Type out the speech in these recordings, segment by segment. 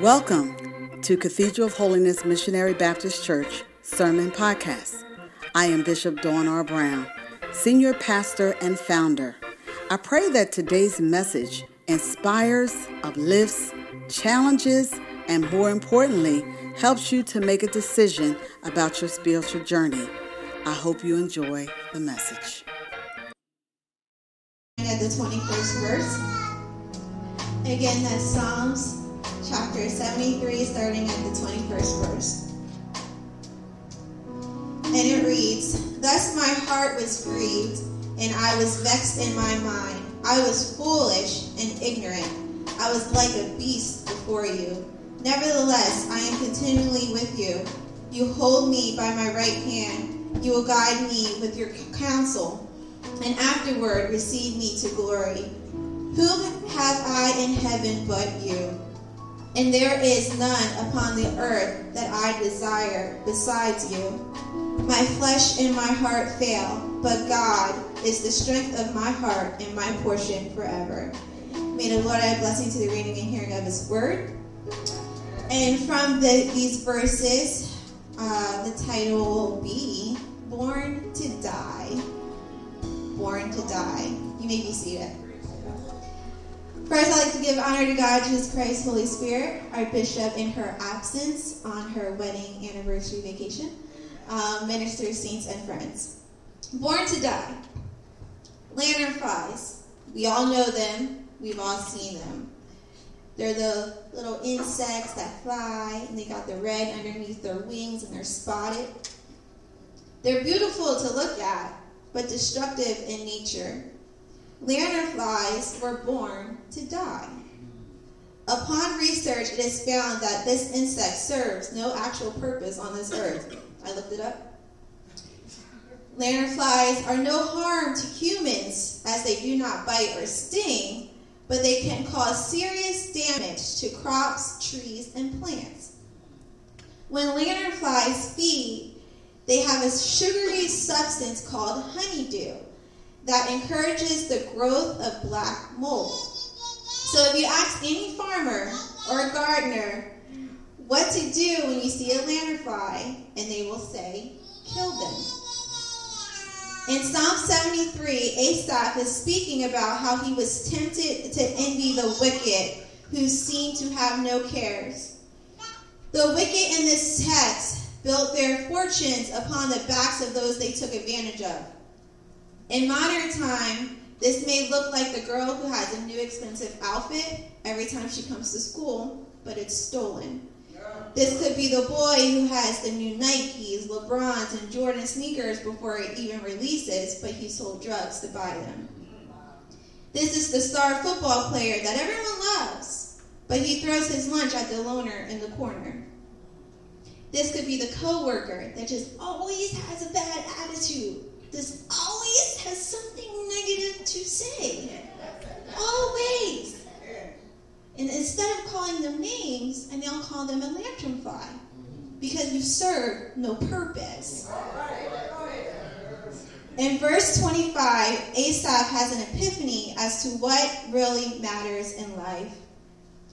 Welcome to Cathedral of Holiness Missionary Baptist Church Sermon Podcast. I am Bishop Dawn R. Brown, Senior Pastor and Founder. I pray that today's message inspires, uplifts, challenges, and more importantly, helps you to make a decision about your spiritual journey. I hope you enjoy the message. At the 21st verse. Again, that's Psalms chapter 73, starting at the 21st verse. And it reads Thus my heart was grieved, and I was vexed in my mind. I was foolish and ignorant. I was like a beast before you. Nevertheless, I am continually with you. You hold me by my right hand. You will guide me with your counsel, and afterward receive me to glory. Whom have I in heaven but you? And there is none upon the earth that I desire besides you. My flesh and my heart fail, but God is the strength of my heart and my portion forever. May the Lord add blessing to the reading and hearing of his word. And from the, these verses, uh, the title will be Born to Die. Born to Die. You may be seated. First, I'd like to give honor to God, Jesus Christ, Holy Spirit, our bishop in her absence on her wedding anniversary vacation, um, ministers, saints, and friends. Born to die. Lanternflies. We all know them. We've all seen them. They're the little insects that fly, and they got the red underneath their wings, and they're spotted. They're beautiful to look at, but destructive in nature. Lanternflies were born to die. Upon research, it is found that this insect serves no actual purpose on this earth. I looked it up. Lanternflies are no harm to humans as they do not bite or sting, but they can cause serious damage to crops, trees, and plants. When lanternflies feed, they have a sugary substance called honeydew that encourages the growth of black mold. So if you ask any farmer or gardener what to do when you see a lanternfly, and they will say, kill them. In Psalm 73, Asaph is speaking about how he was tempted to envy the wicked who seem to have no cares. The wicked in this text built their fortunes upon the backs of those they took advantage of. In modern time, this may look like the girl who has a new expensive outfit every time she comes to school, but it's stolen. This could be the boy who has the new Nikes, LeBrons, and Jordan sneakers before it even releases, but he sold drugs to buy them. This is the star football player that everyone loves, but he throws his lunch at the loner in the corner. This could be the coworker that just always has a bad attitude, just always has something negative to say. Always. And instead of calling them names, I now call them a lantern lanternfly because you serve no purpose. In verse 25, Asaph has an epiphany as to what really matters in life.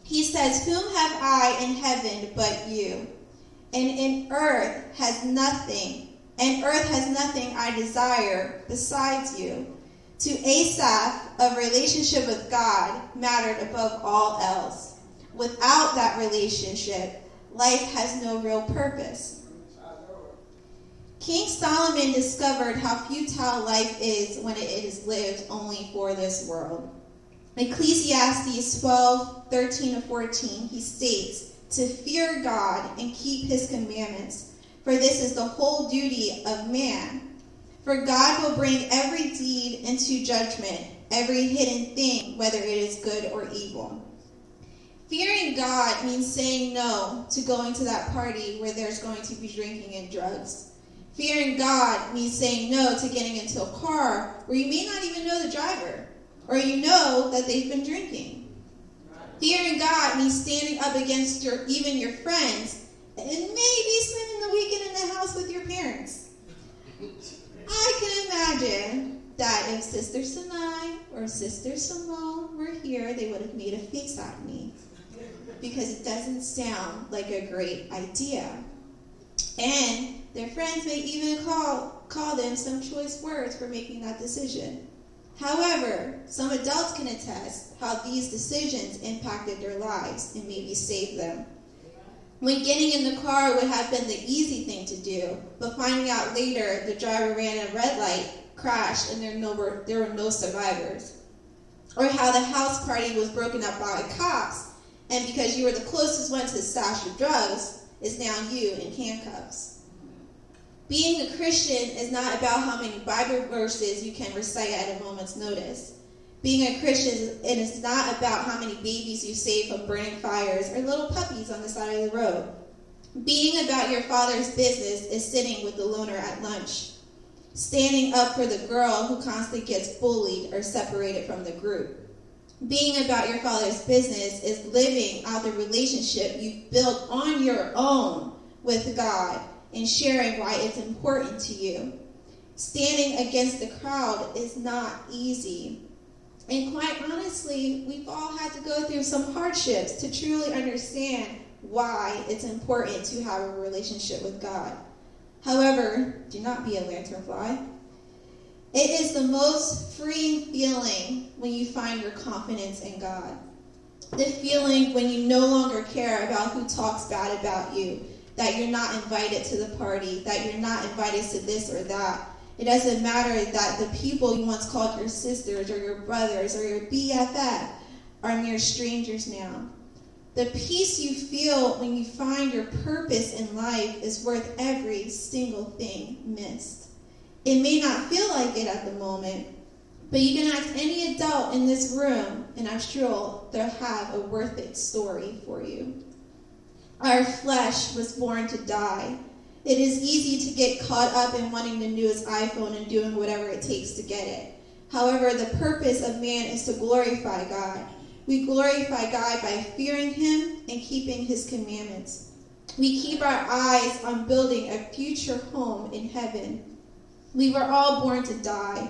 He says, Whom have I in heaven but you? And in earth has nothing, and earth has nothing I desire besides you. To Asaph, a relationship with God mattered above all else. Without that relationship, life has no real purpose. King Solomon discovered how futile life is when it is lived only for this world. Ecclesiastes 12, 13 to 14, he states, To fear God and keep his commandments, for this is the whole duty of man. For God will bring every deed into judgment, every hidden thing, whether it is good or evil. Fearing God means saying no to going to that party where there's going to be drinking and drugs. Fearing God means saying no to getting into a car where you may not even know the driver, or you know that they've been drinking. Fearing God means standing up against your even your friends and maybe weekend in the house with your parents. I can imagine that if Sister Sinai or Sister Simone were here, they would have made a face at me. because it doesn't sound like a great idea. And their friends may even call, call them some choice words for making that decision. However, some adults can attest how these decisions impacted their lives and maybe saved them. When getting in the car would have been the easy thing to do, but finding out later the driver ran a red light, crashed, and there, no, there were no survivors. Or how the house party was broken up by cops, and because you were the closest one to the stash of drugs, is now you in handcuffs. Being a Christian is not about how many Bible verses you can recite at a moment's notice. Being a Christian it is not about how many babies you save from burning fires or little puppies on the side of the road. Being about your father's business is sitting with the loner at lunch, standing up for the girl who constantly gets bullied or separated from the group. Being about your father's business is living out the relationship you've built on your own with God and sharing why it's important to you. Standing against the crowd is not easy. And quite honestly, we've all had to go through some hardships to truly understand why it's important to have a relationship with God. However, do not be a lanternfly. It is the most freeing feeling when you find your confidence in God. The feeling when you no longer care about who talks bad about you that you're not invited to the party, that you're not invited to this or that. It doesn't matter that the people you once called your sisters or your brothers or your BFF are mere strangers now. The peace you feel when you find your purpose in life is worth every single thing missed. It may not feel like it at the moment, but you can ask any adult in this room, and I'm sure they'll have a worth it story for you. Our flesh was born to die. It is easy to get caught up in wanting the newest iPhone and doing whatever it takes to get it. However, the purpose of man is to glorify God. We glorify God by fearing Him and keeping His commandments. We keep our eyes on building a future home in heaven. We were all born to die,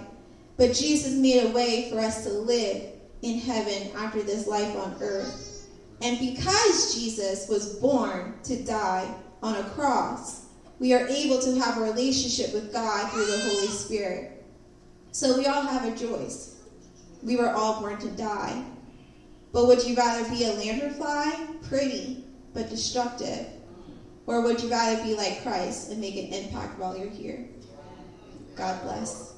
but Jesus made a way for us to live in heaven after this life on earth. And because Jesus was born to die on a cross, we are able to have a relationship with God through the Holy Spirit. So we all have a choice. We were all born to die. But would you rather be a lanternfly, pretty but destructive? Or would you rather be like Christ and make an impact while you're here? God bless.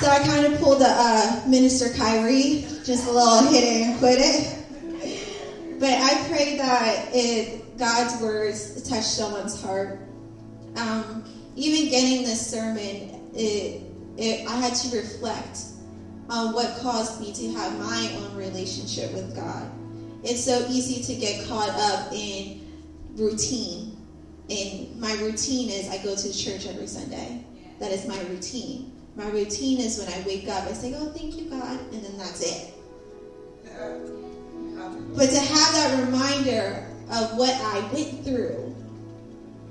So I kind of pulled a uh, Minister Kyrie, just a little hit it and quit it. But I pray that it, God's words touch someone's heart. Um, even getting this sermon, it, it, I had to reflect on what caused me to have my own relationship with God. It's so easy to get caught up in routine. And my routine is I go to church every Sunday. That is my routine. My routine is when I wake up, I say, Oh, thank you, God, and then that's it. But to have that reminder of what I went through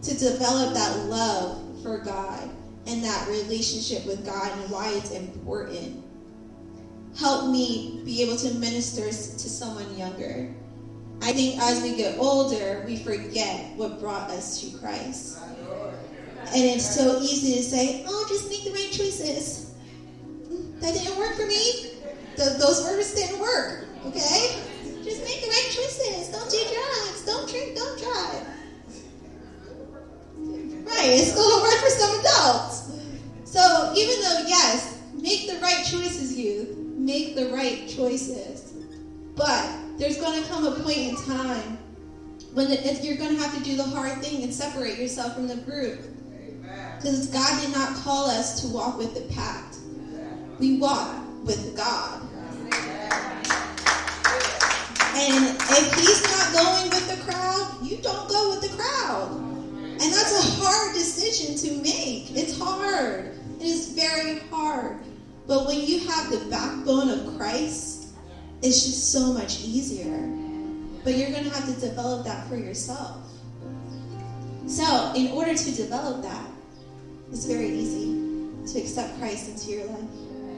to develop that love for God and that relationship with God and why it's important help me be able to minister to someone younger. I think as we get older, we forget what brought us to Christ. And it's so easy to say, oh, just make the right choices. That didn't work for me. Those words didn't work, okay? Just make the right choices. Don't do drugs. Don't drink. Don't drive. Right, it's still a word for some adults. So even though, yes, make the right choices, youth. Make the right choices. But there's going to come a point in time when the, you're going to have to do the hard thing and separate yourself from the group. Because God did not call us to walk with the pact. We walk with God. And if he's not going with the crowd, you don't go with the crowd. And that's a hard decision to make. It's hard. It is very hard. But when you have the backbone of Christ, it's just so much easier. But you're going to have to develop that for yourself. So, in order to develop that, it's very easy. to accept Christ into your life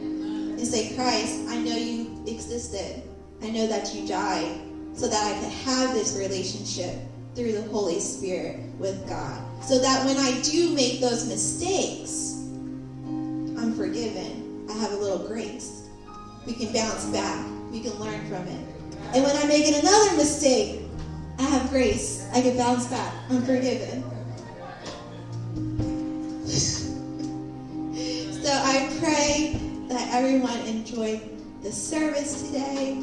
and say, Christ, I know you existed. I know that you died so that I could have this relationship through the Holy Spirit with God. So that when I do make those mistakes, I'm forgiven. I have a little grace. We can bounce back. We can learn from it. And when I make another mistake, I have grace. I can bounce back. I'm forgiven. Everyone enjoyed the service today.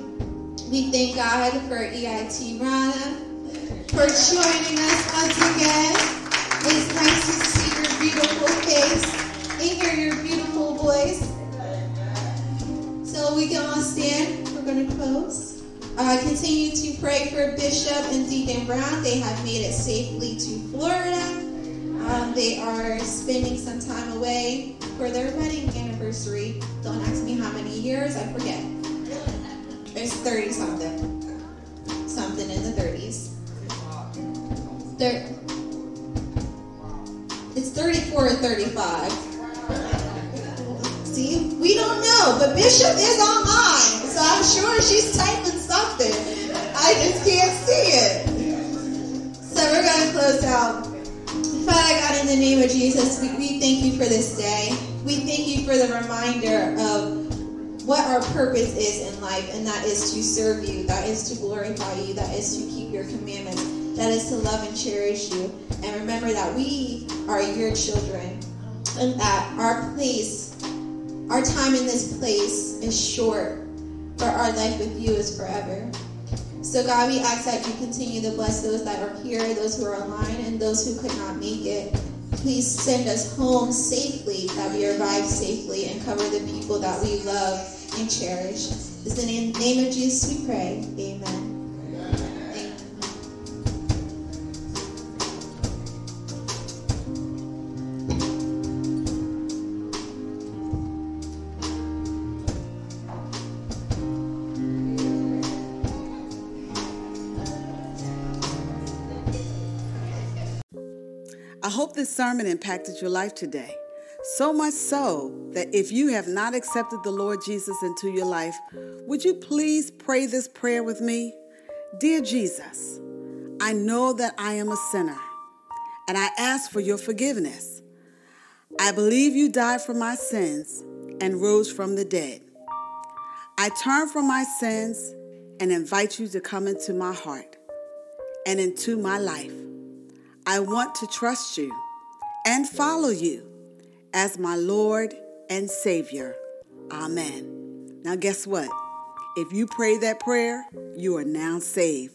We thank God for EIT Rana for joining us once again. It's nice to see your beautiful face and hear your beautiful voice. So we can all stand. We're going to close. Uh, continue to pray for Bishop and Deacon Brown. They have made it safely to Florida. Um, they are spending some time away for their wedding anniversary. Don't ask me how many years, I forget. It's 30 something. Something in the 30s. Thir- it's 34 or 35. See, we don't know, but Bishop is online, so I'm sure she's typing something. I just can't see it. So we're going to close out. Father God, in the name of Jesus, we, we thank you for this day. Reminder of what our purpose is in life, and that is to serve you, that is to glorify you, that is to keep your commandments, that is to love and cherish you. And remember that we are your children, and that our place, our time in this place is short, but our life with you is forever. So, God, we ask that you continue to bless those that are here, those who are online, and those who could not make it. Please send us home safely, that we arrive safely, and cover the people that we love and cherish. It's in the name of Jesus we pray. Amen. I hope this sermon impacted your life today. So much so that if you have not accepted the Lord Jesus into your life, would you please pray this prayer with me? Dear Jesus, I know that I am a sinner and I ask for your forgiveness. I believe you died for my sins and rose from the dead. I turn from my sins and invite you to come into my heart and into my life. I want to trust you and follow you as my Lord and Savior. Amen. Now, guess what? If you pray that prayer, you are now saved.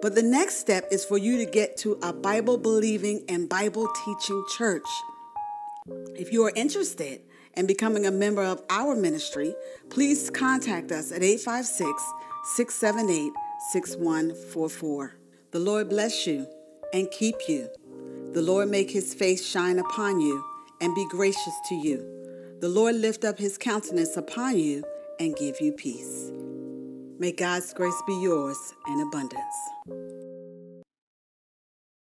But the next step is for you to get to a Bible believing and Bible teaching church. If you are interested in becoming a member of our ministry, please contact us at 856 678 6144. The Lord bless you and keep you. The Lord make his face shine upon you and be gracious to you. The Lord lift up his countenance upon you and give you peace. May God's grace be yours in abundance.